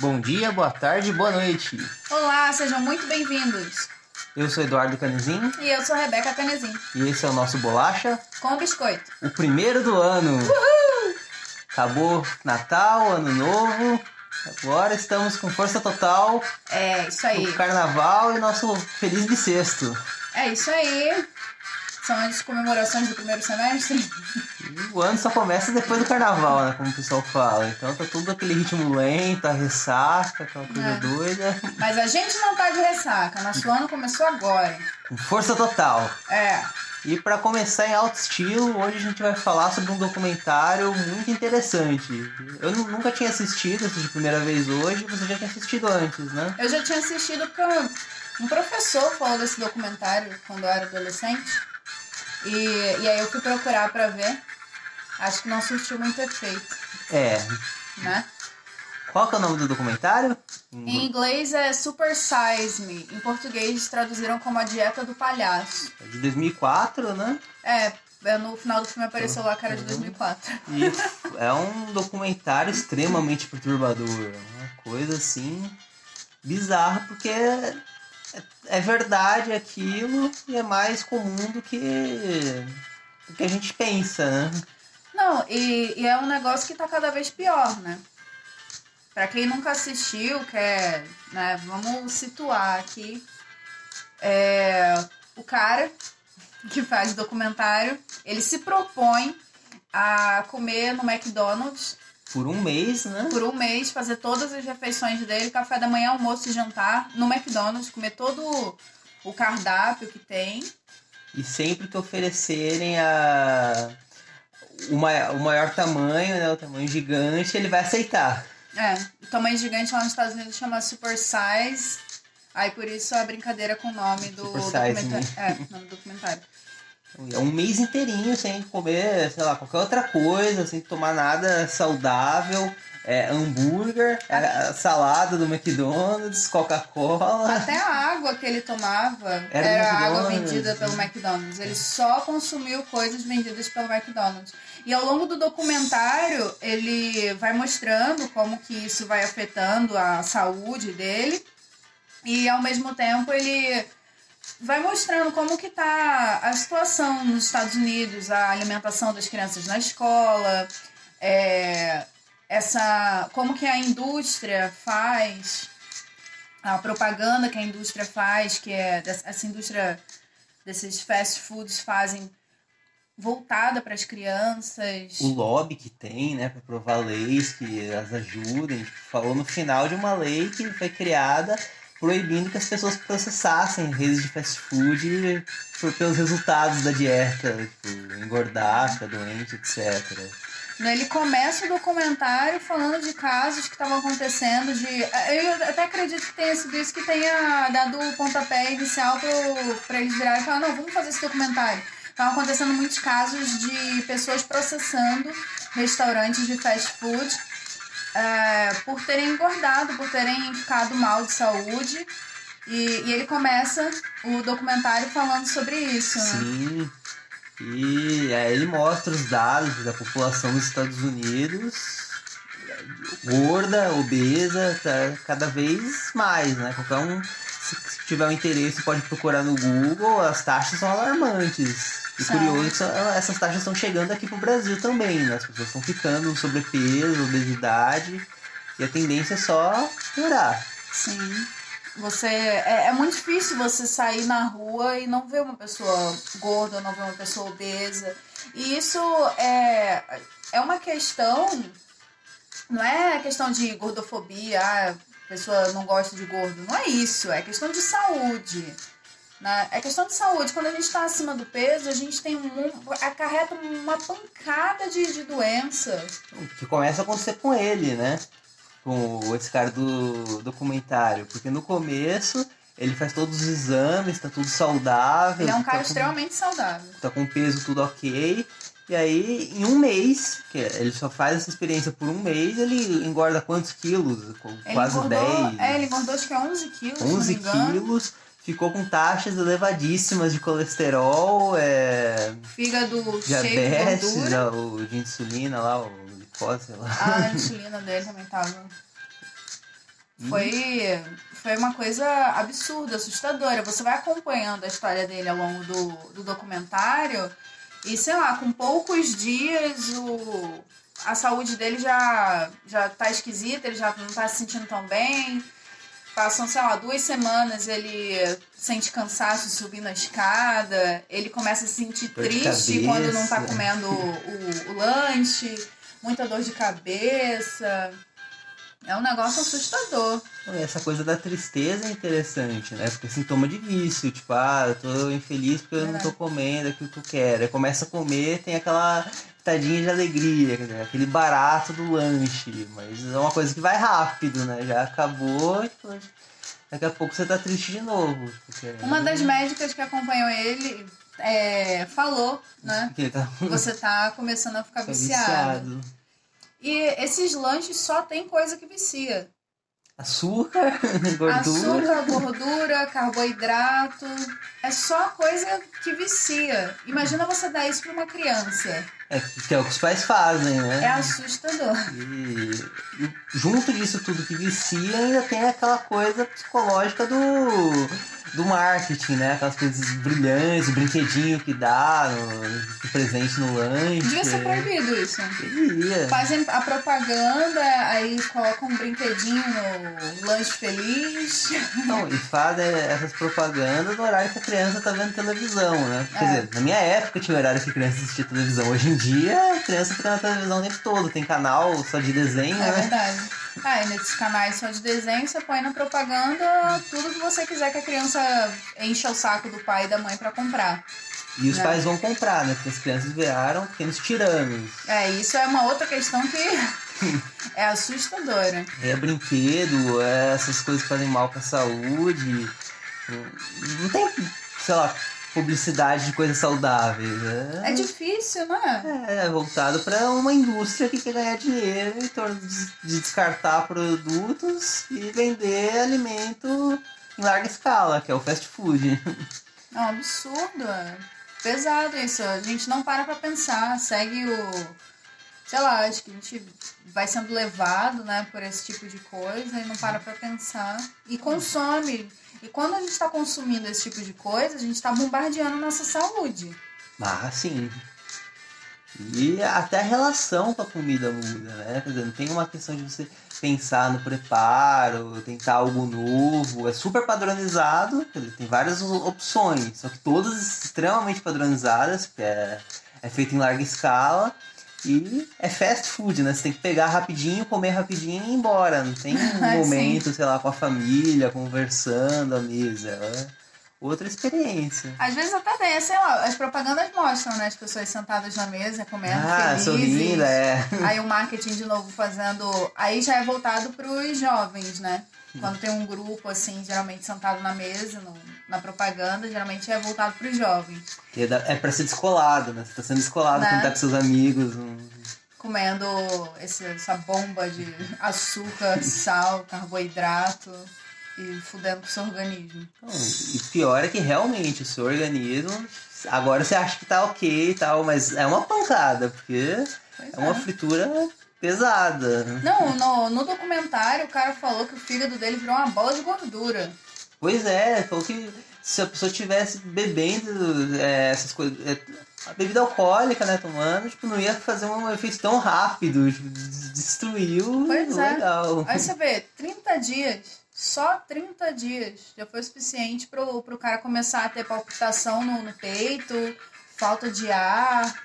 Bom dia, boa tarde, boa noite. Olá, sejam muito bem-vindos. Eu sou Eduardo Canezinho E eu sou Rebeca Canezin, e esse é o nosso Bolacha, com biscoito. o primeiro do ano. Acabou Natal, Ano Novo. Agora estamos com força total É isso aí. no Carnaval e nosso feliz bissexto. É isso aí. São as comemorações do primeiro semestre. E o ano só começa depois do Carnaval, né? Como o pessoal fala. Então tá tudo aquele ritmo lento, a ressaca, aquela coisa É. doida. Mas a gente não tá de ressaca. Nosso ano começou agora. Com força total. É. E para começar em alto estilo, hoje a gente vai falar sobre um documentário muito interessante. Eu nu- nunca tinha assistido, assisti a primeira vez hoje, você já tinha assistido antes, né? Eu já tinha assistido porque um professor falou desse documentário quando eu era adolescente. E, e aí eu fui procurar pra ver. Acho que não surtiu muito efeito, É. né? Qual que é o nome do documentário? Em inglês é Super Size Me. Em português traduziram como A Dieta do Palhaço. É de 2004, né? É, é, no final do filme apareceu lá a cara de 2004. E é um documentário extremamente perturbador. Uma coisa assim bizarra, porque é, é verdade aquilo e é mais comum do que, do que a gente pensa, né? Não, e, e é um negócio que tá cada vez pior, né? Pra quem nunca assistiu, quer, né, vamos situar aqui. É, o cara que faz o documentário, ele se propõe a comer no McDonald's Por um mês, né? por um mês, fazer todas as refeições dele, café da manhã, almoço e jantar, no McDonald's, comer todo o cardápio que tem. E sempre que oferecerem a o maior, o maior tamanho, né, o tamanho gigante, ele vai aceitar. É, o tamanho gigante lá nos Estados Unidos chama Super Size. Aí por isso a brincadeira com o nome do Super Size documentário. Me. É, nome do documentário. É um mês inteirinho sem comer, sei lá, qualquer outra coisa, sem tomar nada saudável. É, hambúrguer, a salada do McDonald's, Coca-Cola. Até a água que ele tomava Era era, água vendida pelo McDonald's. Ele só consumiu coisas vendidas pelo McDonald's. E ao longo do documentário, ele vai mostrando como que isso vai afetando a saúde dele. E ao mesmo tempo ele vai mostrando como que tá a situação nos Estados Unidos, a alimentação das crianças na escola, é, essa como que a indústria faz a propaganda que a indústria faz, que é essa indústria desses fast foods fazem voltada para as crianças. O lobby que tem, né, pra provar leis que as ajudem. Falou no final de uma lei que foi criada proibindo que as pessoas processassem redes de fast food por, pelos resultados da dieta, tipo, engordar, ficar doente, etc. Ele começa o documentário falando de casos que estavam acontecendo, de. Eu até acredito que tenha sido isso que tenha dado o pontapé inicial para eles virarem e falar, não, vamos fazer esse documentário. Estavam acontecendo muitos casos de pessoas processando restaurantes de fast food é, por terem engordado, por terem ficado mal de saúde. E, e ele começa o documentário falando sobre isso, né? Sim. E aí ele mostra os dados da população dos Estados Unidos gorda, obesa, tá cada vez mais, né? Qualquer um, se tiver um interesse, pode procurar no Google, as taxas são alarmantes. E curioso que são- essas taxas estão chegando aqui pro Brasil também, né? As pessoas estão ficando sobrepeso, obesidade, e a tendência é só piorar. Sim. Você é, é muito difícil você sair na rua e não ver uma pessoa gorda, não ver uma pessoa obesa. E isso é, é uma questão, não é questão de gordofobia, ah, a pessoa não gosta de gordo. Não é isso, é questão de saúde. Né? É questão de saúde. Quando a gente está acima do peso, a gente tem um, acarreta uma pancada de, de doença. que começa a acontecer com ele, né? Com esse cara do documentário. Porque no começo ele faz todos os exames, tá tudo saudável. Ele é um cara tá com, extremamente saudável. tá com peso tudo ok. E aí, em um mês, que ele só faz essa experiência por um mês, ele engorda quantos quilos? Com Ele Quase engordou, 10. É, ele engordou acho que é 11 quilos, se não me 11 engano. quilos. Ficou com taxas elevadíssimas de colesterol, é, Fígado cheio de diabetes, gordura. o de insulina lá, o sei lá. A insulina dele também tava. Foi, foi uma coisa absurda, assustadora. Você vai acompanhando a história dele ao longo do, do documentário e, sei lá, com poucos dias o, a saúde dele já, já tá esquisita, ele já não tá se sentindo tão bem. Passam, sei lá, duas semanas, ele sente cansaço subindo a escada, ele começa a se sentir Dor triste quando não tá comendo o, o lanche, muita dor de cabeça. É um negócio assustador. Essa coisa da tristeza é interessante, né? Porque é sintoma de vício, tipo, ah, eu tô infeliz porque eu não tô comendo aquilo que eu quero. Aí começa a comer, tem aquela tadinha de alegria, dizer, aquele barato do lanche. Mas é uma coisa que vai rápido, né? Já acabou, tipo, daqui a pouco você tá triste de novo. Porque Uma das médicas que acompanhou ele é, falou, né? tá Você tá começando a ficar tá viciado. viciado. E esses lanches só tem coisa que vicia. Açúcar, gordura. Açúcar, gordura, carboidrato. É só coisa que vicia. Imagina você dar isso pra uma criança. É, que é o que os pais fazem, né? É assustador. E, e junto disso tudo que vicia, ainda tem aquela coisa psicológica do, do marketing, né? Aquelas coisas brilhantes, o brinquedinho que dá no, presente no lanche. Devia ser proibido isso. Devia. Fazem a propaganda, aí colocam um brinquedinho no lanche feliz. Não, e fazem essas propagandas no horário que a criança tá vendo televisão, né? Quer É. dizer, na minha época tinha horário que a criança assistia televisão. Hoje em dia, a criança fica na televisão o tempo todo. Tem canal só de desenho, É né? verdade. Ah, e nesses canais só de desenho, você põe na propaganda tudo que você quiser que a criança encha o saco do pai e da mãe pra comprar. E os É. pais vão comprar, né? Porque as crianças viraram pequenos tiranos. É, isso é uma outra questão que é assustadora. É brinquedo, é essas coisas que fazem mal pra saúde. Não tem, sei lá, publicidade de coisas saudáveis. É É, difícil, né? é voltado pra uma indústria que quer ganhar dinheiro em torno de, de descartar produtos e vender alimento em larga escala, que é o fast food. É um absurdo. É pesado isso. A gente não para pra pensar. Segue o. Sei lá, acho que a gente vai sendo levado, né, por esse tipo de coisa e não para pra pensar. E consome. E quando a gente tá consumindo esse tipo de coisa, a gente tá bombardeando a nossa saúde. Mas sim. E até a relação com a comida muda, né? Quer dizer, não tem uma questão de você pensar no preparo, tentar algo novo. É super padronizado, quer dizer, tem várias opções, só que todas extremamente padronizadas, porque é, é feito em larga escala. E é fast food, né? Você tem que pegar rapidinho, comer rapidinho e ir embora. Não tem um Sim. momento, sei lá, com a família, conversando à mesa. É outra experiência. Às vezes até tem, sei lá, as propagandas mostram, né, as pessoas sentadas na mesa, comendo, Ah, felizes. sorrindo, é. Aí o marketing de novo fazendo. Aí já é voltado para os jovens, né? Quando tem um grupo, assim, geralmente sentado na mesa, no- na propaganda, geralmente é voltado para os jovens. É é pra ser descolado, né? Você tá sendo descolado Né? quando tá com seus amigos. um- Comendo esse- essa bomba de açúcar, sal, carboidrato e fudendo com o seu organismo. Então, e pior é que realmente o seu organismo. Agora você acha que tá ok e tal, mas é uma pancada, porque Pois é uma fritura pesada. Não, no, no documentário o cara falou que o fígado dele virou uma bola de gordura. Pois é, falou que se a pessoa tivesse bebendo é, essas coisas. é, a bebida alcoólica, né, tomando, tipo, não ia fazer um efeito tão rápido, tipo, des- destruiu Pois é. legal. Aí você vê, 30 dias, só 30 dias já foi o suficiente pro, pro cara começar a ter palpitação no, no peito, falta de ar.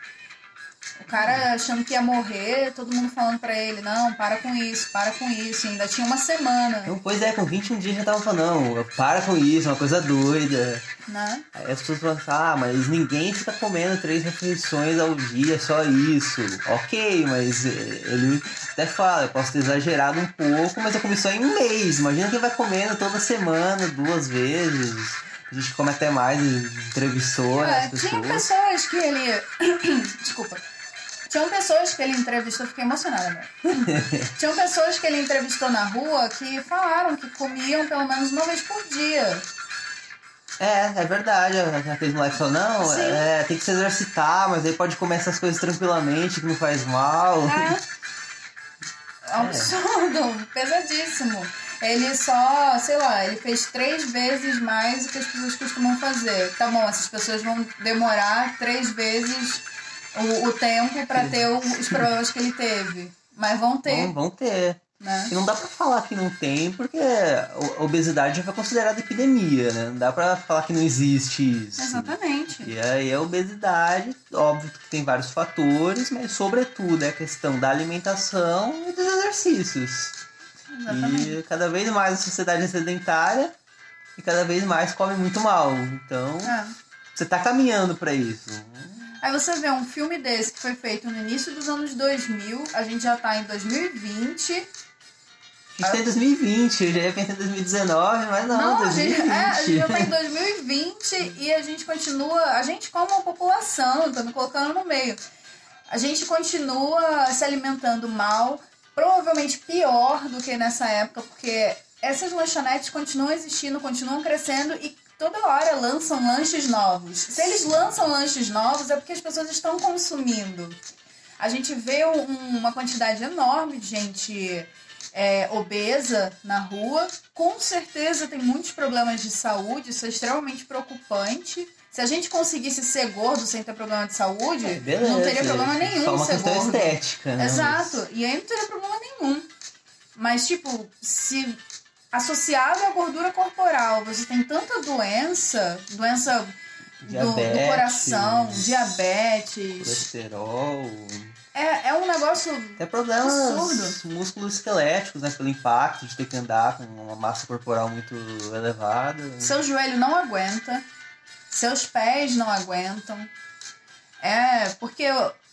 O cara achando que ia morrer, todo mundo falando pra ele, não, para com isso, para com isso. E ainda tinha uma semana, Então, pois é, com 21 dias já tava falando, não, para com isso, é uma coisa doida. né? Aí as pessoas falam assim, ah, mas ninguém fica comendo três refeições ao dia, só isso. Ok, mas eh, ele até fala, eu posso ter exagerado um pouco, mas eu comi só em um mês. Imagina quem vai comendo toda semana, duas vezes. A gente come até mais, entrevistou né, É, as tinha pessoas. pessoas que ele. Desculpa. Tinham pessoas que ele entrevistou, fiquei emocionada agora. Tinham pessoas que ele entrevistou na rua que falaram que comiam pelo menos uma vez por dia. É, é verdade. Aqueles moleques falam, não, Sim. é, tem que se exercitar, mas aí pode comer essas coisas tranquilamente, que não faz mal. É. É um absurdo, pesadíssimo. Ele só, sei lá, ele fez três vezes mais do que as pessoas costumam fazer. Tá bom, essas pessoas vão demorar três vezes o, o tempo para ter os problemas que ele teve. Mas vão ter. Vão, vão ter. Né? E não dá pra falar que não tem, porque a obesidade já foi considerada epidemia, né? Não dá pra falar que não existe isso. Exatamente. E aí a obesidade, óbvio que tem vários fatores, mas sobretudo é a questão da alimentação e dos exercícios. Exatamente. E cada vez mais a sociedade é sedentária e cada vez mais come muito mal. Então, É. você tá caminhando pra isso. Aí você vê um filme desse que foi feito no início dos anos 2000, a gente já tá em 2020. A gente tá em 2020, eu já ia pensar em 2019, mas não, a gente, 2020. é, a gente já tá em 2020 e a gente continua, a gente como a população, tô me colocando no meio, a gente continua se alimentando mal, provavelmente pior do que nessa época, porque essas lanchonetes continuam existindo, continuam crescendo e toda hora lançam lanches novos. Se eles lançam lanches novos é porque as pessoas estão consumindo. A gente vê um- uma quantidade enorme de gente é, obesa na rua. Com certeza tem muitos problemas de saúde, isso é extremamente preocupante. Se a gente conseguisse ser gordo sem ter problema de saúde, É, Beleza, não teria problema nenhum Só uma ser questão gordo. estética, né? Exato. E aí não teria problema nenhum. Mas, tipo, se associado à gordura corporal você tem tanta doença, doença do, do Diabetes. coração, diabetes, Colesterol. é, é um negócio. Até problemas Absurdo. músculos esqueléticos, né? Pelo impacto de ter que andar com uma massa corporal muito elevada. Seu joelho não aguenta, seus pés não aguentam. É, porque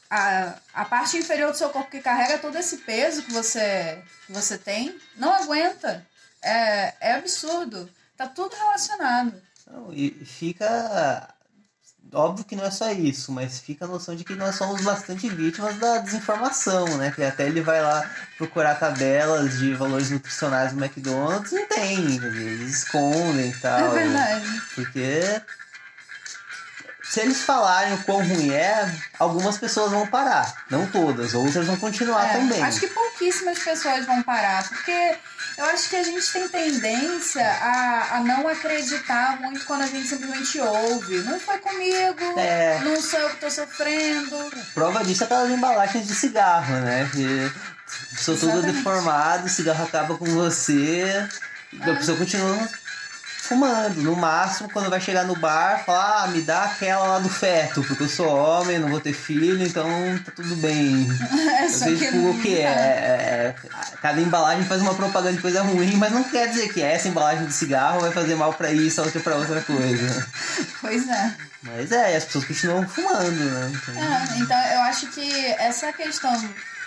a, a parte inferior do seu corpo que carrega todo esse peso que você, que você tem não aguenta. É, é absurdo. Tá tudo relacionado. Não, e fica. Óbvio que não é só isso, mas fica a noção de que nós somos bastante vítimas da desinformação, né? Que até ele vai lá procurar tabelas de valores nutricionais no McDonald's, não tem, eles escondem e tal. É verdade. Porque se eles falarem o quão ruim é, algumas pessoas vão parar. Não todas, outras vão continuar É, também. acho que pouquíssimas pessoas vão parar, porque eu acho que a gente tem tendência a, a não acreditar muito quando a gente simplesmente ouve. Não foi comigo, É. não sou eu que tô sofrendo. Prova disso é aquelas embalagens de cigarro, né? Que sou tudo Exatamente. deformado, o cigarro acaba com você, a pessoa continua fumando. No máximo, quando vai chegar no bar, fala, ah, me dá aquela lá do feto, porque eu sou homem, não vou ter filho, então tá tudo bem. É Eu só sei, que tipo, o que é, não- é, é- Cada embalagem faz uma propaganda de coisa ruim, mas não quer dizer que essa embalagem de cigarro vai fazer mal pra isso, a outra pra outra coisa. Pois é. Mas é, as pessoas continuam fumando, né? Então, É, então eu acho que essa questão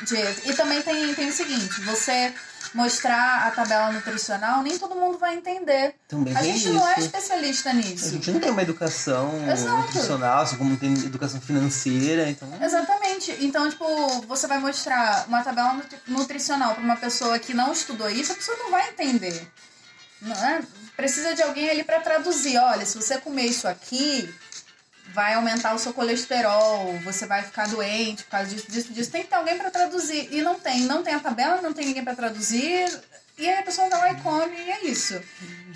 de. E também tem, tem o seguinte: você mostrar a tabela nutricional, nem todo mundo vai entender. também A gente isso. não é especialista A nisso. gente não tem uma educação Exato. nutricional, assim como tem educação financeira, então. Exatamente. Então, tipo, você vai mostrar uma tabela nutri- nutricional para uma pessoa que não estudou isso, a pessoa não vai entender. Não é? Precisa de alguém ali para traduzir. Olha, se você comer isso aqui, vai aumentar o seu colesterol, você vai ficar doente por causa disso, disso, disso. Tem que ter alguém para traduzir. E não tem. Não tem a tabela, não tem ninguém para traduzir. E aí a pessoa vai lá e come, e é isso.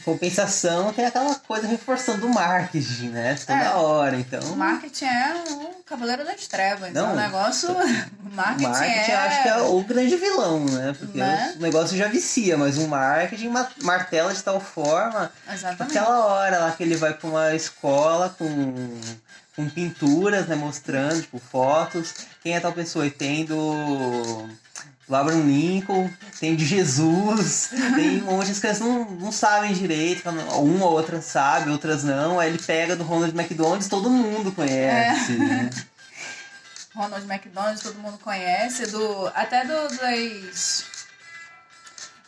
Compensação, tem aquela coisa reforçando o marketing, né? Toda É. hora, então. O marketing é o cavaleiro das trevas. Então, Não. o negócio. O marketing, marketing é. acho que é o grande vilão, né? Porque Né? o negócio já vicia, mas o marketing ma- martela de tal forma Exatamente. Aquela hora lá que ele vai pra uma escola com, com pinturas, né? Mostrando, tipo, fotos. Quem é tal pessoa? E tem do. do Abraham Lincoln, tem de Jesus, tem um monte de crianças não, não sabem direito, uma ou outra sabe, outras não. Aí ele pega do Ronald McDonald's, todo mundo conhece. né? Ronald McDonald, todo mundo conhece, do, até do, das,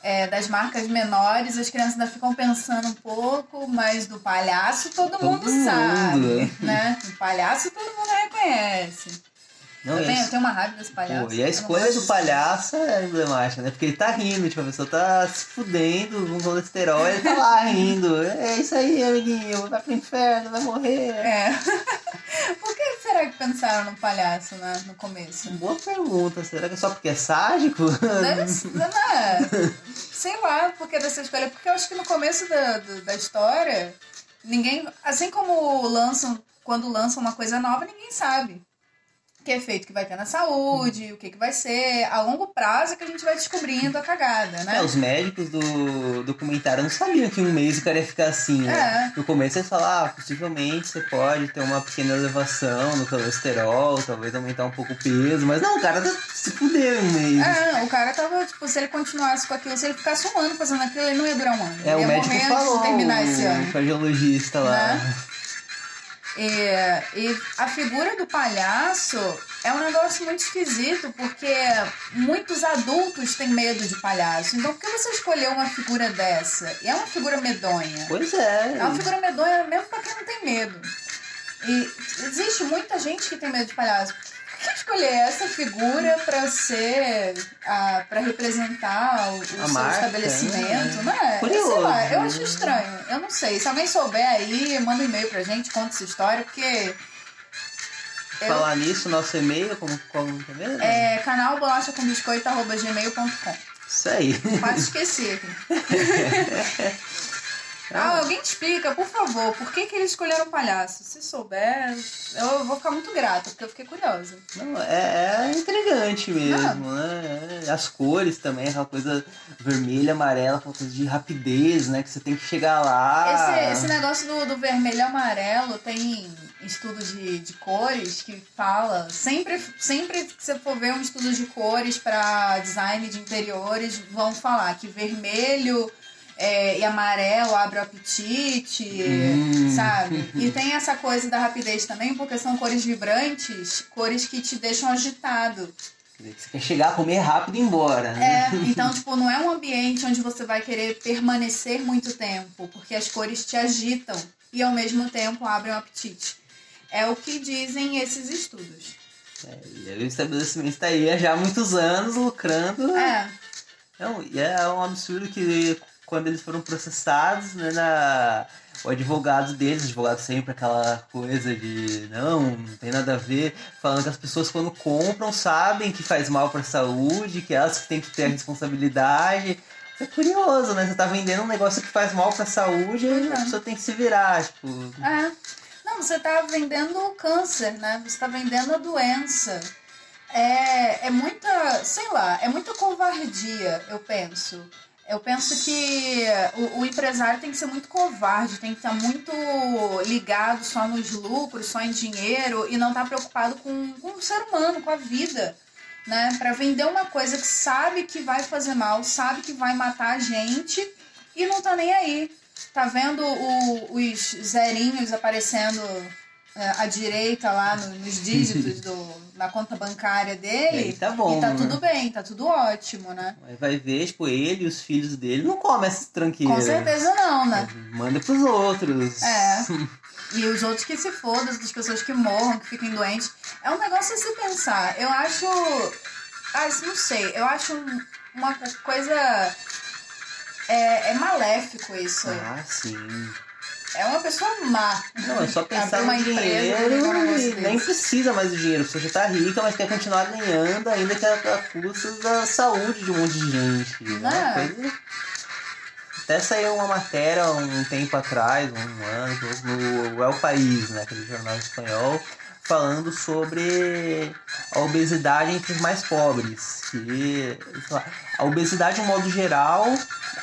é, das marcas menores, as crianças ainda ficam pensando um pouco, mas do palhaço todo, Todo mundo, mundo. sabe, né? O palhaço todo mundo reconhece. Não, eu, tenho, eu tenho uma raiva desse palhaço. Pô, e a não escolha do palhaço é emblemática, né? Porque ele tá rindo, tipo, a pessoa tá se fudendo com colesterol, ele tá lá rindo. É isso aí, amiguinho, vai pro inferno, vai morrer. É. Por que será que pensaram no palhaço né, no começo? Boa pergunta, será que é só porque é sádico? Deve ser, né? sei lá por que dessa escolha, porque eu acho que no começo da, da história, ninguém. Assim como lançam, quando lançam uma coisa nova, ninguém sabe. Que efeito que vai ter na saúde, o que, que vai ser. A longo prazo é que a gente vai descobrindo a cagada, né? É, os médicos do documentário não sabiam que um mês o cara ia ficar assim, né? É. No começo eles falaram, ah, possivelmente você pode ter uma pequena elevação no colesterol, talvez aumentar um pouco o peso, mas não, o cara tá- se fudeu em um mês. É, o cara tava, tipo, se ele continuasse com aquilo, se ele ficasse um ano fazendo aquilo, ele não ia durar um ano. É, o médico falou, de terminar esse ano. o cardiologista lá. Né? E, e a figura do palhaço é um negócio muito esquisito, porque muitos adultos têm medo de palhaço. Então, por que você escolheu uma figura dessa? E é uma figura medonha. Pois é. É uma figura medonha mesmo pra quem não tem medo. E existe muita gente que tem medo de palhaço. Que escolher essa figura pra ser. a para representar o, o seu marca, estabelecimento? né? Não é? Curioso, Sei lá, eu né? acho estranho. Eu não sei. Se alguém souber aí, manda um e-mail pra gente, conta essa história, porque. eu- Falar nisso, nosso e-mail, como, como é mesmo? É canal bolacha com biscoito.gmail.com. Isso aí. Quase esqueci aqui. Ah, alguém explica, por favor, por que, que eles escolheram palhaço? Se souber, eu vou ficar muito grata, porque eu fiquei curiosa. Não, é, é intrigante mesmo, né? As cores também, aquela coisa vermelha, amarela, aquela coisa de rapidez, né? Que você tem que chegar lá. Esse, esse negócio do, do vermelho e amarelo tem estudo de, de cores que fala. Sempre, sempre que você for ver um estudo de cores para design de interiores, vão falar que vermelho é, e amarelo abre o apetite, Hum. sabe? E tem essa coisa da rapidez também, porque são cores vibrantes, cores que te deixam agitado. Você quer chegar, comer rápido e ir embora, né? É, então, tipo, não é um ambiente onde você vai querer permanecer muito tempo, porque as cores te agitam e ao mesmo tempo abrem o apetite. É o que dizem esses estudos. E aí o estabelecimento está aí há já muitos anos lucrando. É, Não, e é um absurdo que quando eles foram processados, né, na, o advogado deles, o advogado sempre aquela coisa de não, não tem nada a ver, falando que as pessoas quando compram sabem que faz mal para a saúde, que elas que têm que ter a responsabilidade. É curioso, né? Você tá vendendo um negócio que faz mal para a saúde e a Uhum. pessoa tem que se virar, tipo, é. Não, você tá vendendo o câncer, né? Você tá vendendo a doença. É, é muita, sei lá, é muita covardia, eu penso. Eu penso que o, o empresário tem que ser muito covarde, tem que estar muito ligado só nos lucros, só em dinheiro e não estar preocupado com, com o ser humano, com a vida, né? Para vender uma coisa que sabe que vai fazer mal, sabe que vai matar a gente e não tá nem aí. Tá vendo o- os zerinhos aparecendo é, à direita lá no- nos dígitos do, na conta bancária dele? aí tá bom. e tá né? tudo bem, tá tudo ótimo, né? Vai ver, tipo, ele e os filhos dele não comem essas tranqueiras. Com certeza não, né? Manda pros outros. É. E os outros que se fodam, as pessoas que morram, que fiquem doentes. É um negócio a se pensar. Eu acho. Ah, não sei. Eu acho um- uma coisa. É, é maléfico isso. Ah, sim. É uma pessoa má. Não, é só pensar Abrir uma no empresa e dinheiro nem precisa mais do dinheiro. Você já tá rica, mas quer continuar ganhando, ainda que a, a custa da saúde de um monte de gente. Né? Não. Coisa- Até saiu uma matéria um tempo atrás, um ano, no El País, né, aquele jornal espanhol, falando sobre a obesidade entre os mais pobres. Que, lá, a obesidade, de um modo geral,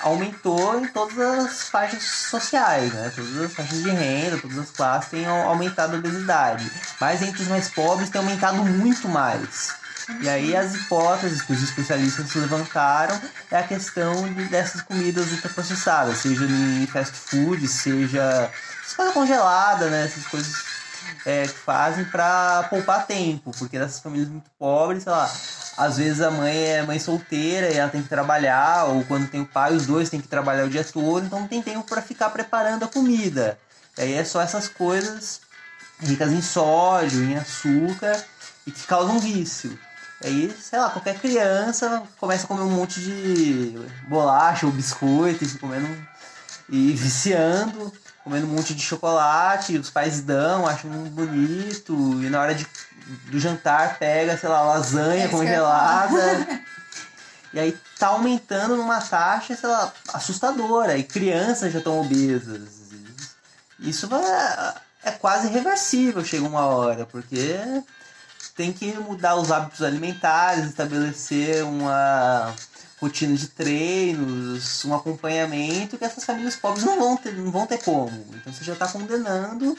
aumentou em todas as faixas sociais, né? Todas as faixas de renda, todas as classes têm au- aumentado a obesidade. Mas entre os mais pobres tem aumentado muito mais. E aí as hipóteses que os especialistas levantaram é a questão de, dessas comidas ultraprocessadas, seja em fast food, seja essas coisas congeladas, né? Essas coisas é, fazem para poupar tempo, porque nessas famílias muito pobres, sei lá, às vezes a mãe é mãe solteira e ela tem que trabalhar, ou quando tem o pai, os dois têm que trabalhar o dia todo, então não tem tempo para ficar preparando a comida. E aí é só essas coisas ricas em sódio, em açúcar e que causam vício. E aí, sei lá, qualquer criança começa a comer um monte de bolacha ou biscoito e comendo e viciando, comendo um monte de chocolate, os pais dão, acham bonito, e na hora de, do jantar pega, sei lá, lasanha É congelada. E aí tá aumentando numa taxa, sei lá, assustadora. E crianças já estão obesas. Isso vai, é quase reversível, chega uma hora, porque tem que mudar os hábitos alimentares, estabelecer uma rotina de treinos, um acompanhamento que essas famílias pobres não vão ter, não vão ter como. Então você já está condenando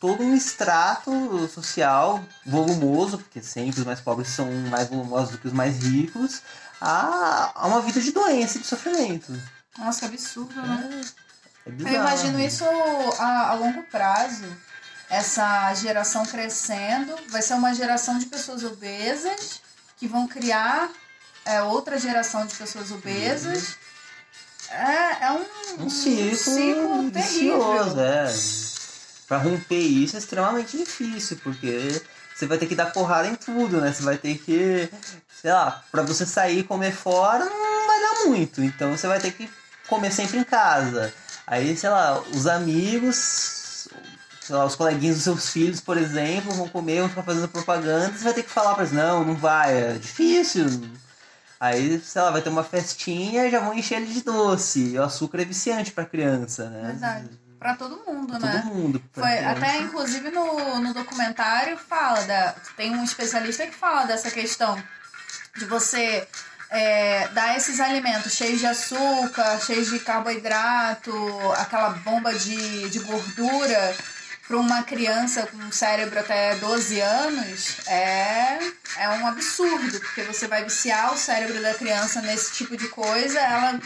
todo um extrato social volumoso, porque sempre os mais pobres são mais volumosos do que os mais ricos, a, a uma vida de doença e de sofrimento. Nossa, que absurdo, né? É, é Eu imagino isso a, a longo prazo. Essa geração crescendo, vai ser uma geração de pessoas obesas que vão criar é, outra geração de pessoas obesas. É, é um, Um ciclo, ciclo vicioso, terrível. é. Pra romper isso é extremamente difícil, porque você vai ter que dar porrada em tudo, né? Você vai ter que, sei lá, pra você sair e comer fora não vai dar muito. Então você vai ter que comer sempre em casa. Aí, sei lá, os amigos, sei lá, os coleguinhas dos seus filhos, por exemplo, vão comer, vão ficar fazendo propaganda, você vai ter que falar pra eles, não, não vai, é difícil. Aí, sei lá, vai ter uma festinha e já vão encher ele de doce. E o açúcar é viciante pra criança, né? Verdade. Pra todo mundo, Pra né? todo mundo. Foi, criança. até inclusive no, no documentário fala da. Tem um especialista que fala dessa questão de você é, dar esses alimentos cheios de açúcar, cheios de carboidrato, aquela bomba de, de gordura para uma criança com um cérebro até 12 anos é, é um absurdo, porque você vai viciar o cérebro da criança nesse tipo de coisa, ela.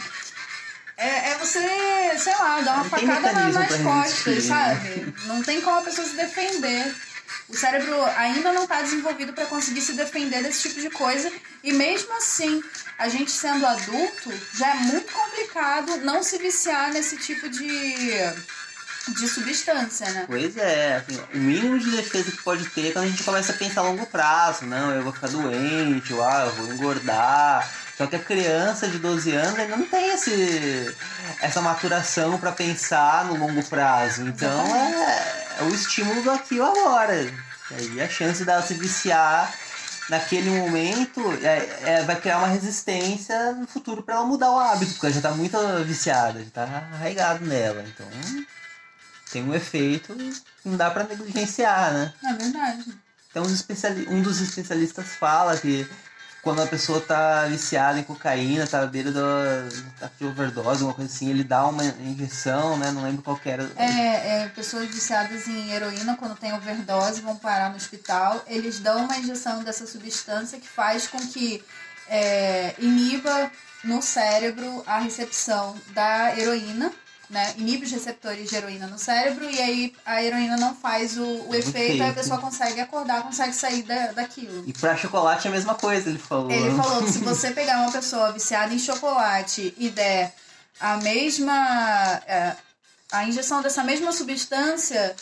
É, é você, sei lá, dar uma Não facada nas costas, né? sabe? Não tem como a pessoa se defender. O cérebro ainda não está desenvolvido para conseguir se defender desse tipo de coisa. E mesmo assim, a gente sendo adulto, já é muito complicado não se viciar nesse tipo de, de substância, né? Pois é, assim, o mínimo de defesa que pode ter é quando a gente começa a pensar a longo prazo. Não, eu vou ficar doente, ou, ah, eu vou engordar. Só que a criança de 12 anos ainda não tem esse, essa maturação para pensar no longo prazo. Então é, é o estímulo do aqui e o agora. E aí a chance dela se viciar naquele momento é, é- vai criar uma resistência no futuro para ela mudar o hábito, porque ela já tá muito viciada, já tá arraigado nela. Então tem um efeito que não dá para negligenciar, né? É verdade. Então um dos especialistas fala que quando a pessoa tá viciada em cocaína, tá à beira do tá de overdose, alguma coisa assim, ele dá uma injeção, né? Não lembro qual era. É, é, pessoas viciadas em heroína, quando tem overdose, vão parar no hospital. Eles dão uma injeção dessa substância que faz com que é, iniba no cérebro a recepção da heroína, né? Inibe os receptores de heroína no cérebro e aí a heroína não faz o, o efeito, aí a pessoa consegue acordar, consegue sair da, daquilo. E pra chocolate é a mesma coisa, ele falou. Ele falou que se você pegar uma pessoa viciada em chocolate e der a mesma. é, a injeção dessa mesma substância,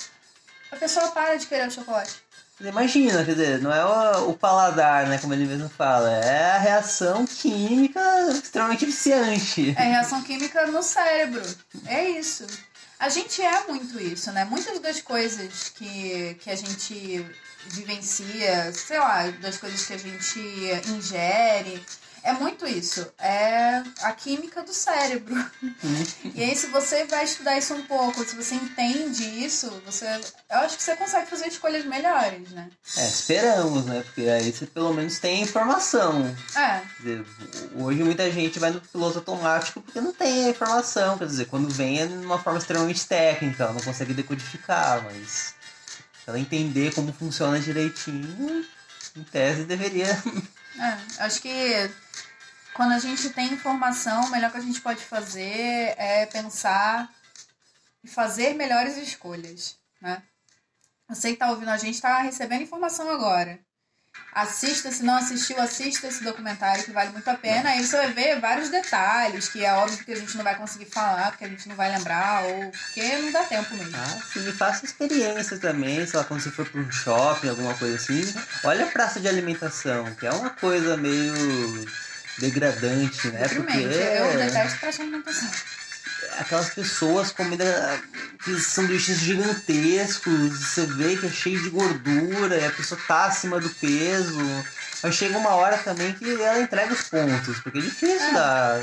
a pessoa para de querer o chocolate. Imagina, quer dizer, não é o, o paladar, né? Como ele mesmo fala, é a reação química extremamente viciante. É reação química no cérebro. É isso. A gente é muito isso, né? Muitas das coisas que, que a gente vivencia, sei lá, das coisas que a gente ingere, é muito isso. É a química do cérebro. E aí, se você vai estudar isso um pouco, se você entende isso, você. Eu acho que você consegue fazer escolhas melhores, né? É, esperamos, né? Porque aí você pelo menos tem informação. É, Quer dizer, hoje muita gente vai no piloto automático porque não tem a informação. Quer dizer, quando vem é de uma forma extremamente técnica, ela não consegue decodificar, mas ela entender como funciona direitinho, em tese deveria. É. Acho que quando a gente tem informação, o melhor que a gente pode fazer é pensar e fazer melhores escolhas, né? Você que tá ouvindo a gente tá recebendo informação agora. Assista, se não assistiu, assista esse documentário que vale muito a pena. Aí você vai ver vários detalhes, que é óbvio que a gente não vai conseguir falar, porque a gente não vai lembrar, ou porque não dá tempo mesmo. Ah, sim, faça experiência também, sei lá, quando você for para um shopping, alguma coisa assim. Olha a praça de alimentação, que é uma coisa meio degradante, né? Porque. Eu detesto praça de alimentação. Aquelas pessoas comendo aqueles sanduíches gigantescos, você vê que é cheio de gordura e a pessoa tá acima do peso. Mas chega uma hora também que ela entrega os pontos, porque é difícil É. dar.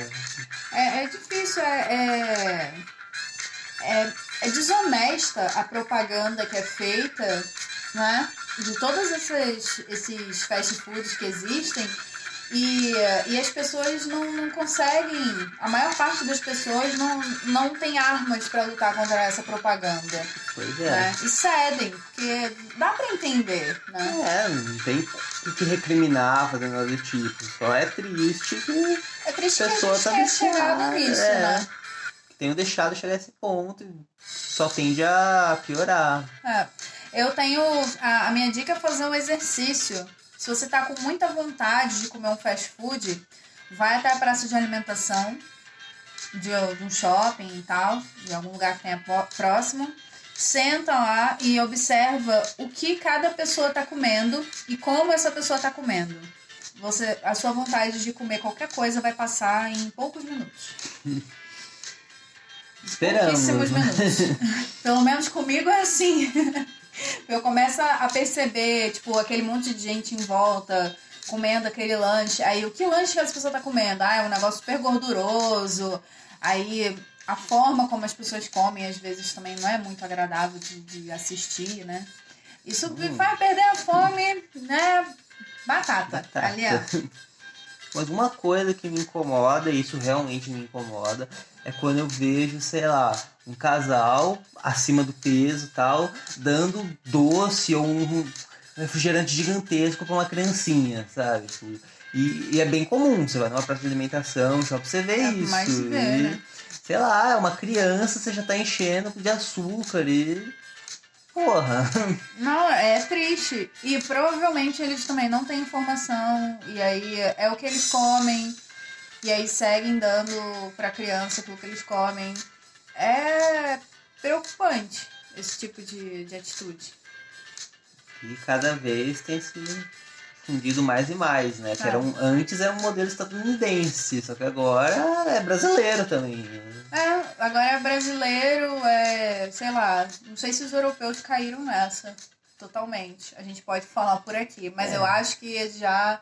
É, é difícil, é, é, é, é desonesta a propaganda que é feita, né? De todos esses, esses fast foods que existem. E, e as pessoas não, não conseguem, a maior parte das pessoas não, não tem armas para lutar contra essa propaganda. Pois é. Né? E cedem, porque dá para entender, né? É, não tem o que recriminar fazendo nada do tipo. Só é triste que É triste que a pessoa gente tá chegado nisso, é. né? tenho deixado chegar a esse ponto só tende a piorar. É. Eu tenho. A, a minha dica é fazer um exercício. Se você tá com muita vontade de comer um fast food, vai até a praça de alimentação de, de um shopping e tal, de algum lugar que tenha próximo. Senta lá e observa o que cada pessoa tá comendo e como essa pessoa tá comendo. Você, a sua vontade de comer qualquer coisa vai passar em poucos minutos. Esperamos. Pouquíssimos minutos. Pelo menos comigo é assim. Eu começo a perceber, tipo, aquele monte de gente em volta comendo aquele lanche. Aí, o que lanche que essa pessoa tá comendo? Ah, é um negócio super gorduroso. Aí, a forma como as pessoas comem, às vezes, também não é muito agradável de, de assistir, né? Isso Hum. vai perder a fome, né? Batata. Batata. Ali, ó. Mas uma coisa que me incomoda, e isso realmente me incomoda, é quando eu vejo, sei lá, um casal acima do peso e tal, dando doce ou um refrigerante gigantesco pra uma criancinha, sabe? Tipo, E, e é bem comum, você vai numa praça de alimentação, só pra você ver É, isso. mais vê, E, né? Sei lá, é uma criança, você já tá enchendo de açúcar e. Porra. Não, é triste. E provavelmente eles também não têm informação. E aí é o que eles comem. E aí seguem dando pra criança aquilo que eles comem. É preocupante esse tipo de, de atitude. E cada vez tem se fundido mais e mais, né? Que É. era um, antes era um modelo estadunidense, só que agora é brasileiro também. né? É, agora é brasileiro, é, sei lá, não sei se os europeus caíram nessa totalmente. A gente pode falar por aqui, mas É. eu acho que já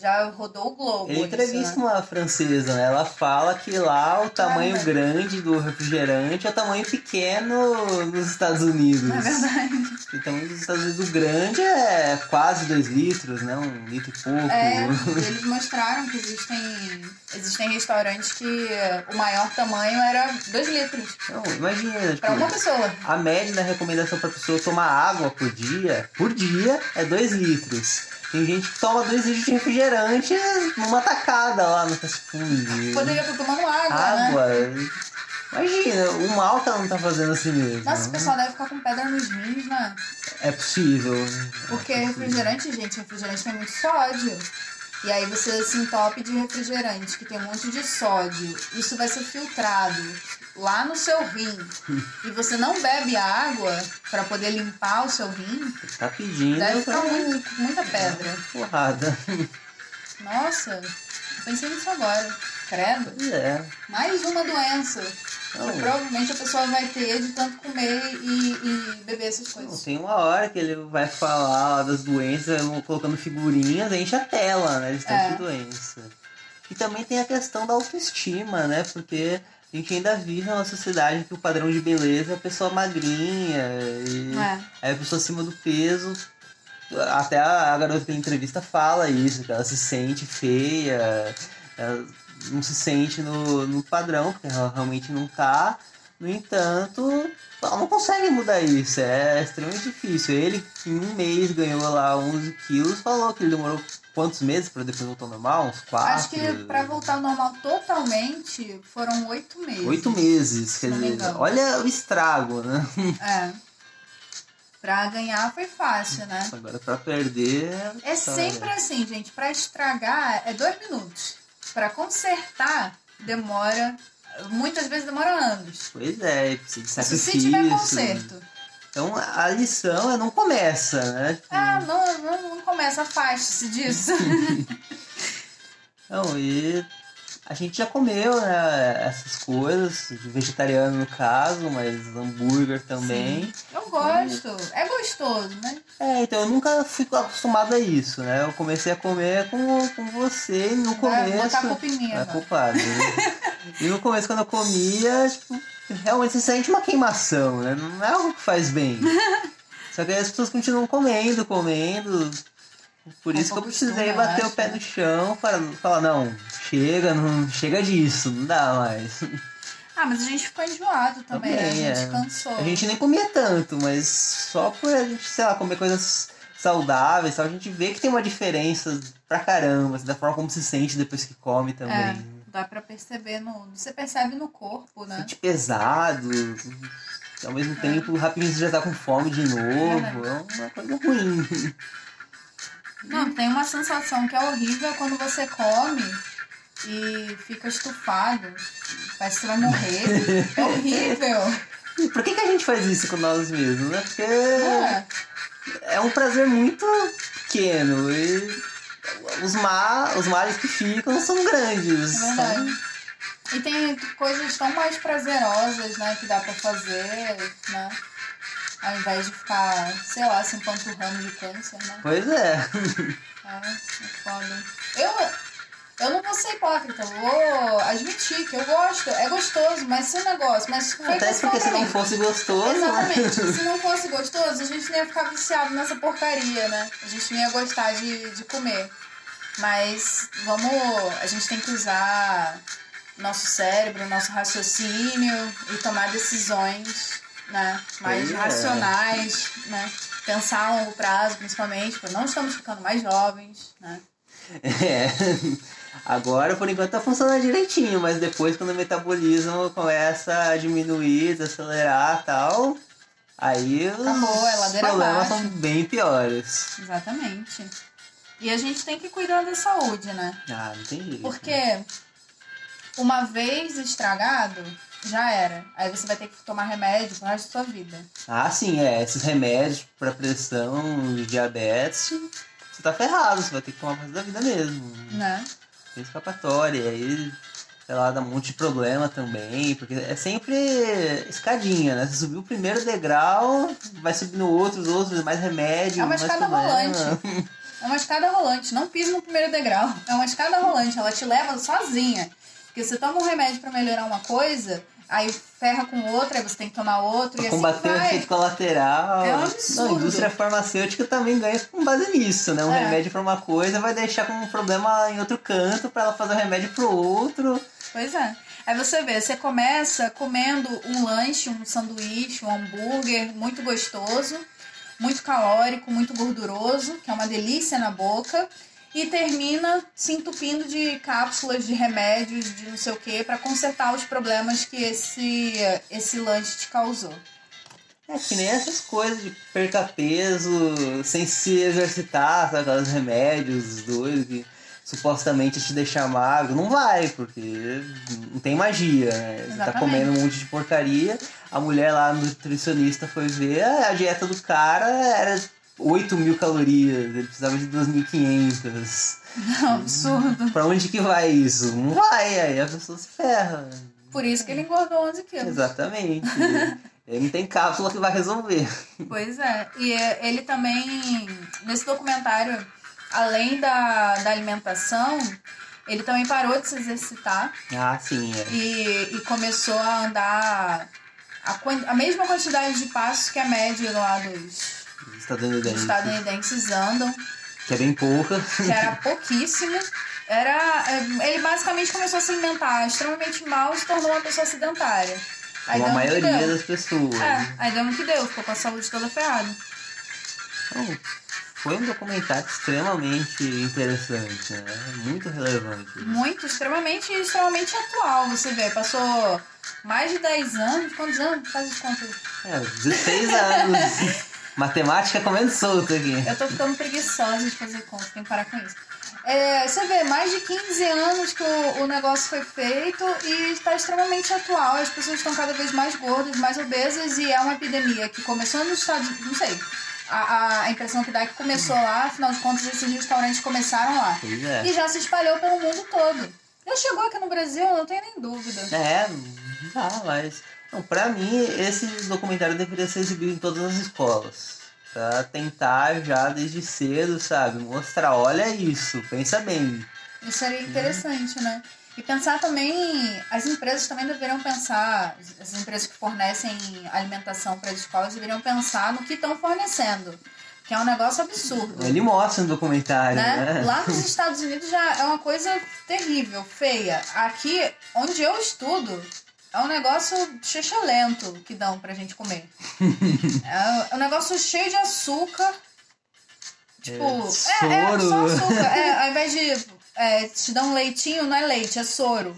já rodou o globo. Ele isso, entrevista né? uma francesa, né? Ela fala que lá o tamanho grande do refrigerante é o tamanho pequeno nos Estados Unidos. É verdade. O tamanho dos Estados Unidos, o grande é quase 2 litros, né? Um litro e pouco. É, eles mostraram que existem, existem restaurantes que o maior tamanho era 2 litros Não, imagina, tipo, para uma pessoa. A média da recomendação pra pessoa tomar água por dia, por dia, é 2 litros. Tem gente que toma 2 litros de refrigerante numa tacada lá no fast food. Poderia estar tomando água, né? Água. Imagina, o mal que ela não tá fazendo assim mesmo. Nossa, o pessoal deve ficar com pedra nos rins, né? É possível. Porque refrigerante, gente, refrigerante tem muito sódio. E aí você se entope de refrigerante, que tem um monte de sódio. Isso vai ser filtrado lá no seu rim. E você não bebe a água para poder limpar o seu rim, Tá pedindo. deve ficar pra- muito, muita pedra. Porrada. Nossa, pensei nisso agora. Credo. É. Mais uma doença. Não, provavelmente a pessoa vai ter de tanto comer e, e beber essas não, coisas. tem uma hora que ele vai falar das doenças, colocando figurinhas, enche a tela, né? De tanto É. doença. E também tem a questão da autoestima, né? Porque a gente ainda vive numa sociedade que o padrão de beleza é a pessoa magrinha. E É. aí a pessoa acima do peso. Até a, a garota da entrevista fala isso, que ela se sente feia, ela não se sente no, no padrão, porque ela realmente não tá. No entanto, ela não consegue mudar isso, é extremamente difícil. Ele, que em um mês ganhou lá 11 quilos, falou que ele demorou quantos meses para depois voltar ao normal? Uns quatro? Acho que pra voltar ao normal totalmente foram oito meses. Oito meses, quer dizer, olha o estrago, né? É. Pra ganhar foi fácil, né? Agora pra perder. É história. sempre assim, gente. Pra estragar é dois minutos. Pra consertar demora. Muitas vezes demora anos. Pois é, precisa de Se tiver conserto. Então a lição é não começa, né? Ah, não, não, não começa, afaste-se disso. Não, e a gente já comeu, né, essas coisas, vegetariano no caso, mas hambúrguer também. Sim. Eu gosto, é gostoso, né? É, então eu nunca fico acostumado a isso, né? Eu comecei a comer com, com você e no começo. botar a culpa em mim É agora. culpado. né? e no começo, quando eu comia, tipo, realmente você sente uma queimação, né? Não é algo que faz bem. Só que aí as pessoas continuam comendo, comendo. Por É isso que eu precisei bater o pé né? no chão para falar, não, chega, não chega disso, não dá mais. Ah, mas a gente ficou enjoado também, né? A Também, gente é. cansou. A gente nem comia tanto, mas só por a gente, sei lá, comer coisas saudáveis, a gente vê que tem uma diferença pra caramba, assim, da forma como se sente depois que come também. É, dá pra perceber no. Você percebe no corpo, né? Sente pesado, ao mesmo tempo rapidinho você já tá com fome de novo, é uma coisa ruim. Não, tem uma sensação que é horrível quando você come e fica estufado. Parece que vai morrer. É horrível. Por que, que a gente faz isso com nós mesmos, né? Porque É. é um prazer muito pequeno e os, ma os males que ficam são grandes. É verdade. E tem coisas tão mais prazerosas, né, que dá pra fazer, né? Ao invés de ficar, sei lá, se empanturrando de câncer, né? Pois é. É, é foda. Eu, eu não vou ser hipócrita, vou admitir que eu gosto. É gostoso, mas se o negócio. Mas foi Até porque se não fosse gostoso. Exatamente. Se não fosse gostoso, a gente não ia ficar viciado nessa porcaria, né? A gente não ia gostar de, de comer. Mas vamos. A gente tem que usar nosso cérebro, nosso raciocínio e tomar decisões né, mais é. racionais, né? Pensar a longo prazo, principalmente, porque não estamos ficando mais jovens, né? É. Agora, por enquanto, tá funcionando direitinho, mas depois, quando o metabolismo começa a diminuir, desacelerar e tal, aí os Acabou, é ladeira problemas abaixo. são bem piores. Exatamente. E a gente tem que cuidar da saúde, né? Ah, não tem jeito. Porque uma vez estragado, já era. Aí você vai ter que tomar remédio pro resto da sua vida. Ah, sim, é. Esses remédios pra pressão e diabetes, você tá ferrado, você vai ter que tomar pro resto da vida mesmo. Né? Tem escapatória, aí, sei lá, dá um monte de problema também, porque é sempre escadinha, né? Você subiu o primeiro degrau, vai subindo outros, outros, mais remédio, É uma mais escada problema. rolante. É uma escada rolante. Não pise no primeiro degrau. É uma escada rolante. Ela te leva sozinha. Porque você toma um remédio pra melhorar uma coisa, aí ferra com outra, aí você tem que tomar outro, Pra e assim combater o vai. efeito colateral. É um Não, absurdo. a indústria farmacêutica também ganha com base nisso, né? Um É. remédio pra uma coisa vai deixar com um problema em outro canto pra ela fazer o remédio pro outro. Pois é. Aí você vê, você começa comendo um lanche, um sanduíche, um hambúrguer muito gostoso, muito calórico, muito gorduroso, que é uma delícia na boca, e termina se entupindo de cápsulas de remédios, de não sei o que, pra consertar os problemas que esse, esse lanche te causou. É que nem essas coisas de perca peso sem se exercitar, sabe? Aqueles remédios doidos que supostamente te deixam magro. Não vai, porque não tem magia, né? Você tá comendo um monte de porcaria. A mulher lá, a nutricionista, foi ver a a dieta do cara era 8 mil calorias, ele precisava de 2.500. Não, absurdo. Pra onde que vai isso? Não vai, aí a pessoa se ferra. Por isso que ele engordou 11 quilos. Exatamente. Ele não tem cápsula que vai resolver. Pois é. E ele também, nesse documentário, além da, da alimentação, ele também parou de se exercitar Ah, sim, é. e, e começou a andar a, a mesma quantidade de passos que a média lá dos Estadunidense. estadunidenses andam, Que é bem pouca. que era pouquíssimo. Era, é, ele basicamente começou a se alimentar extremamente mal e se tornou uma pessoa sedentária. Aí Como a maioria das pessoas. É, aí deu no que deu, ficou com a saúde toda ferrada. Então, foi um documentário extremamente interessante, né? Muito relevante. Muito, extremamente, extremamente atual. Você vê, passou mais de 10 anos. Quantos anos? Faz as contas. É, 16 anos. Matemática comendo solto aqui. Eu tô ficando preguiçosa de fazer conta, tem que parar com isso. É, você vê, mais de 15 anos que o, o negócio foi feito e está extremamente atual. As pessoas estão cada vez mais gordas, mais obesas e é uma epidemia que começou nos Estados Unidos, não sei. A, a, impressão que dá é que começou lá, afinal de contas, esses restaurantes começaram lá. Pois é. E já se espalhou pelo mundo todo. Já chegou aqui no Brasil, não tenho nem dúvida. É, tá, mas. Não, pra mim, esse documentário deveria ser exibido em todas as escolas. Pra tentar já desde cedo, sabe? Mostrar, olha isso, pensa bem. Isso seria interessante, né? E pensar também, as empresas também deveriam pensar, as empresas que fornecem alimentação para as escolas deveriam pensar no que estão fornecendo. Que é um negócio absurdo. Ele mostra no documentário, né? né? Lá nos Estados Unidos já é uma coisa terrível, feia. Aqui, onde eu estudo, é um negócio lento que dão pra gente comer. é um negócio cheio de açúcar. Tipo, é, é, é só açúcar. É, ao invés de é, te dão um leitinho, não é leite, é soro.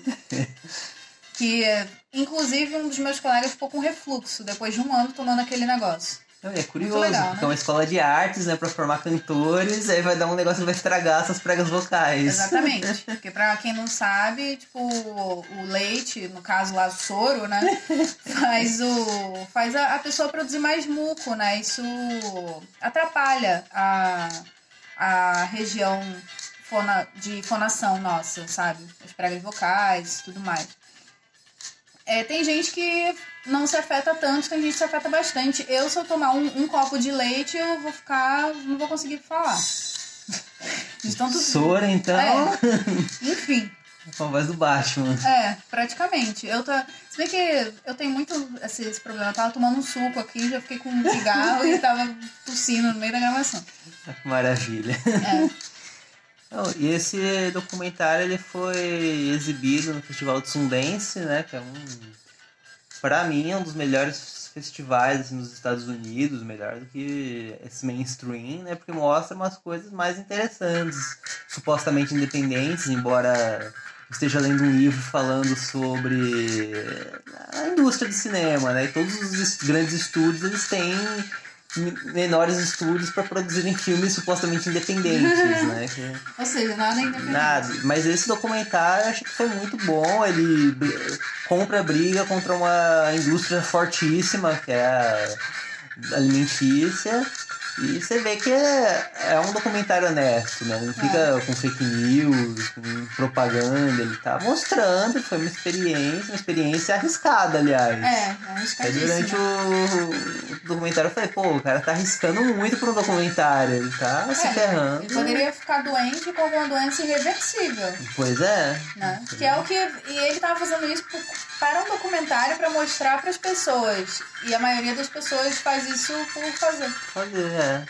que, inclusive, um dos meus colegas ficou com refluxo depois de um ano tomando aquele negócio. É curioso, legal, porque né? é uma escola de artes, né, pra formar cantores, aí vai dar um negócio que vai estragar essas pregas vocais. Exatamente, porque pra quem não sabe, tipo, o leite, no caso lá, o soro, né, faz, o, faz a, a pessoa produzir mais muco, né, isso atrapalha a, a região fona, de fonação nossa, sabe, as pregas vocais e tudo mais. É, tem gente que não se afeta tanto, tem gente que se afeta bastante. Eu, se eu tomar um, um copo de leite, eu vou ficar. não vou conseguir falar. Então, tudo... Sora, então. É. Enfim. Com a voz do Batman. É, praticamente. Eu tô. Se bem que eu tenho muito esse, esse problema. Eu tava tomando um suco aqui, já fiquei com um cigarro e tava tossindo no meio da gravação. Maravilha. É. Não, e esse documentário ele foi exibido no Festival de Sundance, né? Que é um. Pra mim, é um dos melhores festivais assim, nos Estados Unidos, melhor do que esse mainstream, né? Porque mostra umas coisas mais interessantes, supostamente independentes, embora esteja lendo um livro falando sobre a indústria de cinema, né? E todos os grandes estúdios eles têm menores estúdios para produzirem filmes supostamente independentes, né? Ou seja, nada independente. Nada. Mas esse documentário eu acho que foi muito bom. Ele compra briga contra uma indústria fortíssima, que é a alimentícia. E você vê que é, é um documentário honesto, né? Não fica é. com fake news, com propaganda, ele tá mostrando, foi uma experiência, uma experiência arriscada, aliás. É, arriscadíssima. Durante o, o documentário eu falei, pô, o cara tá arriscando muito pra um documentário, ele tá é, se ferrando. Ele poderia ficar doente com alguma doença irreversível. Pois é. Né? Que é o que. E ele tava fazendo isso para um documentário para mostrar para as pessoas. E a maioria das pessoas faz isso por fazer. Fazer, é. É.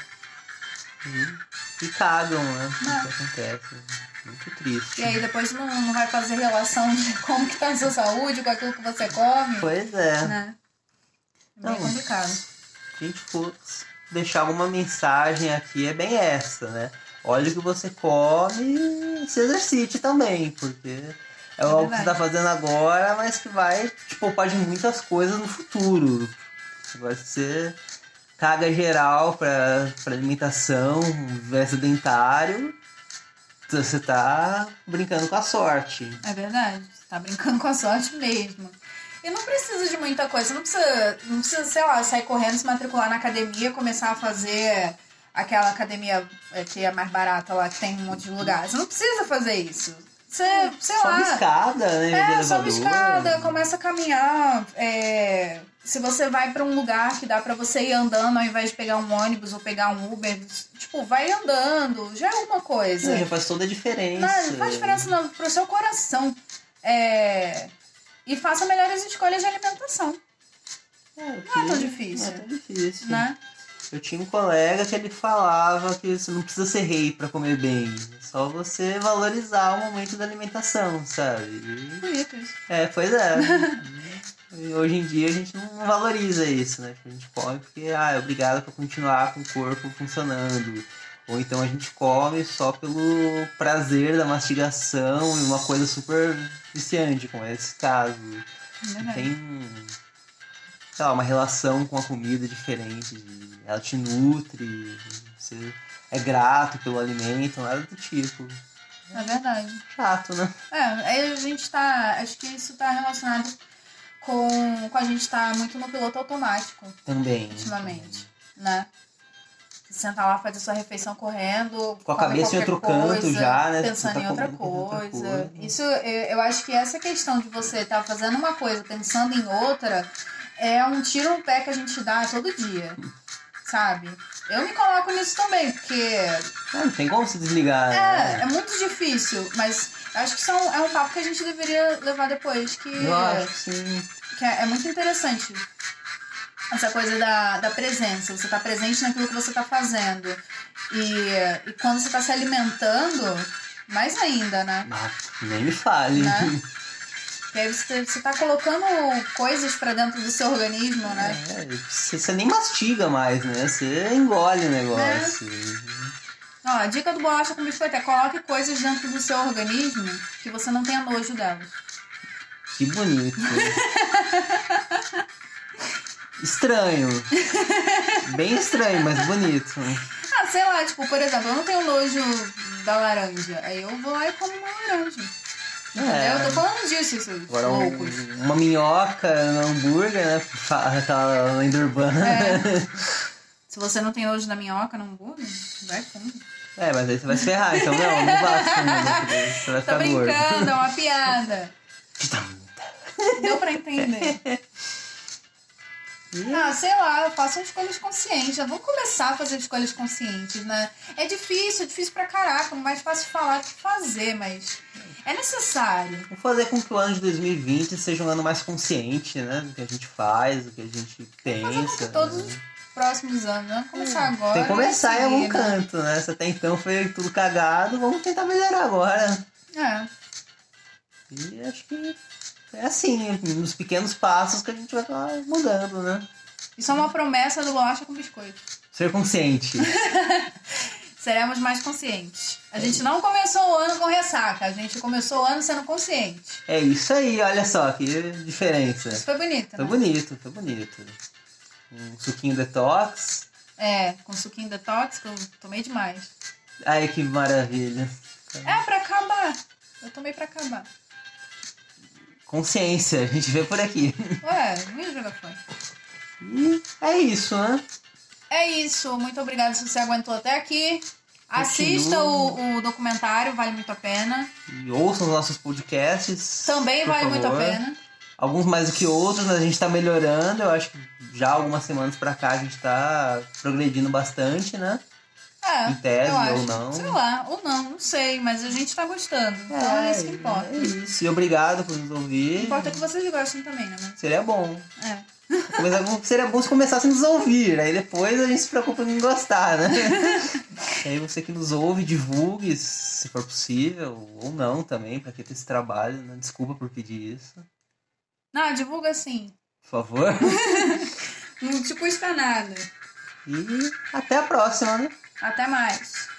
E, cagam, né? Não. É. O que acontece. Muito triste. E aí depois não, não vai fazer relação de como que tá a sua saúde com aquilo que você come. Pois é. Né? É bem complicado. A gente for deixar alguma mensagem aqui, é bem essa, né? Olha o que você come e se exercite também, porque é, é algo que você tá fazendo agora, mas que vai te poupar de muitas coisas no futuro. Vai ser caga geral para alimentação, verso dentário, você tá brincando com a sorte. É verdade, você tá brincando com a sorte mesmo. E não precisa de muita coisa, não precisa, não precisa, sei lá, sair correndo, se matricular na academia, começar a fazer aquela academia é, que é mais barata lá, que tem um monte de lugar. Você não precisa fazer isso. Você, sei sobe lá. escada, né? É, sobe escada, começa a caminhar. É, se você vai para um lugar que dá para você ir andando ao invés de pegar um ônibus ou pegar um Uber, tipo, vai andando, já é uma coisa. Não, já faz toda a diferença. Não, faz diferença no, pro seu coração. É, e faça melhores escolhas de alimentação. É, não é tão difícil. Não é tão difícil. Né? Eu tinha um colega que ele falava que você não precisa ser rei para comer bem. É só você valorizar o momento da alimentação, sabe? Bonito isso. É, pois é. hoje em dia a gente não valoriza isso, né? A gente come porque, ah, é obrigado por continuar com o corpo funcionando. Ou então a gente come só pelo prazer da mastigação e uma coisa super viciante, como é esse caso. Não tem, sei lá, uma relação com a comida diferente. Ela te nutre, você é grato pelo alimento, nada do tipo. É verdade. Chato, né? É, aí a gente tá. Acho que isso tá relacionado com, com a gente estar tá muito no piloto automático. Também. Ultimamente, né? senta lá, faz a sua refeição correndo. Com a cabeça em outro canto coisa, já, né? Pensando tá em outra comendo outra coisa. coisa. Isso, eu, eu acho que essa questão de você estar fazendo uma coisa pensando em outra é um tiro no pé que a gente dá todo dia. Sabe? Eu me coloco nisso também, porque Ah, não tem como se desligar, é, né? é muito difícil, mas acho que isso é um, é um papo que a gente deveria levar depois, que, Eu acho sim. que é, é muito interessante. Essa coisa da, da presença, você tá presente naquilo que você tá fazendo. E, e quando você tá se alimentando, mais ainda, né? Ah, nem me fale. Né? Aí você, você tá colocando coisas pra dentro do seu organismo, né? É, você, você nem mastiga mais, né? Você engole o negócio. Ó, a dica do bolacha com biscoito é coloque coisas dentro do seu organismo que você não tenha nojo delas. Que bonito. Estranho. Bem estranho, mas bonito. Ah, sei lá, tipo, por exemplo, eu não tenho nojo da laranja. Aí eu vou lá e como uma laranja. Entendeu? Eu tô falando disso, É. Agora um- uma minhoca no hambúrguer, né? Aquela lenda urbana. É. Se você não tem nojo da minhoca no hambúrguer, vai fundo. É, mas aí você vai se ferrar, então não, não vá fundo, porque você vai Tô ficar gordo. brincando, é uma piada. Deu pra entender. Ah, sei lá, façam escolhas conscientes. Já vamos começar a fazer escolhas conscientes, né? É difícil, é difícil pra caraca. Mais fácil falar que fazer, mas é necessário. Vamos fazer com que o ano de 2020 seja um ano mais consciente, né? Do que a gente faz, do que a gente pensa. todos né? os próximos anos, né? Começar agora. Tem que começar em algum seguir, né? canto, né? Se até então foi tudo cagado, vamos tentar melhorar agora. É. E acho que é assim, nos pequenos passos que a gente vai estar mudando, né? Isso é uma promessa do bolacha com biscoito. Ser consciente. Seremos mais conscientes. A gente não começou o ano com ressaca, a gente começou o ano sendo consciente. É isso aí, olha só que diferença. Isso foi bonito, Foi né? bonito, foi bonito. Um suquinho detox. É, com suquinho detox, que eu tomei demais. Ai, que maravilha. É, pra acabar. Eu tomei pra acabar. Consciência, a gente vê por aqui. Ué, não ia jogar fora. E é isso, né? É isso, muito obrigada se você aguentou até aqui. Assista o, o documentário, vale muito a pena. E ouçam os nossos podcasts. Também vale muito a favor. pena. Alguns mais do que outros, mas a gente tá melhorando. Eu acho que já algumas semanas pra cá a gente tá progredindo bastante, né? É, Em tese acho. ou não. Sei lá, ou não, não sei, mas a gente tá gostando. Então é, isso que importa. É isso. E obrigado por nos O ouvir. que importa é que vocês gostem também, né? Seria bom. É. Começar- Seria bom se começassem a nos ouvir. Aí depois a gente se preocupa em gostar, né? E aí você que nos ouve, divulgue se for possível, ou não também, pra que ter esse trabalho, né? Desculpa por pedir isso. Não, divulga assim. Por favor. Não te custa nada. E até a próxima, né? Até mais.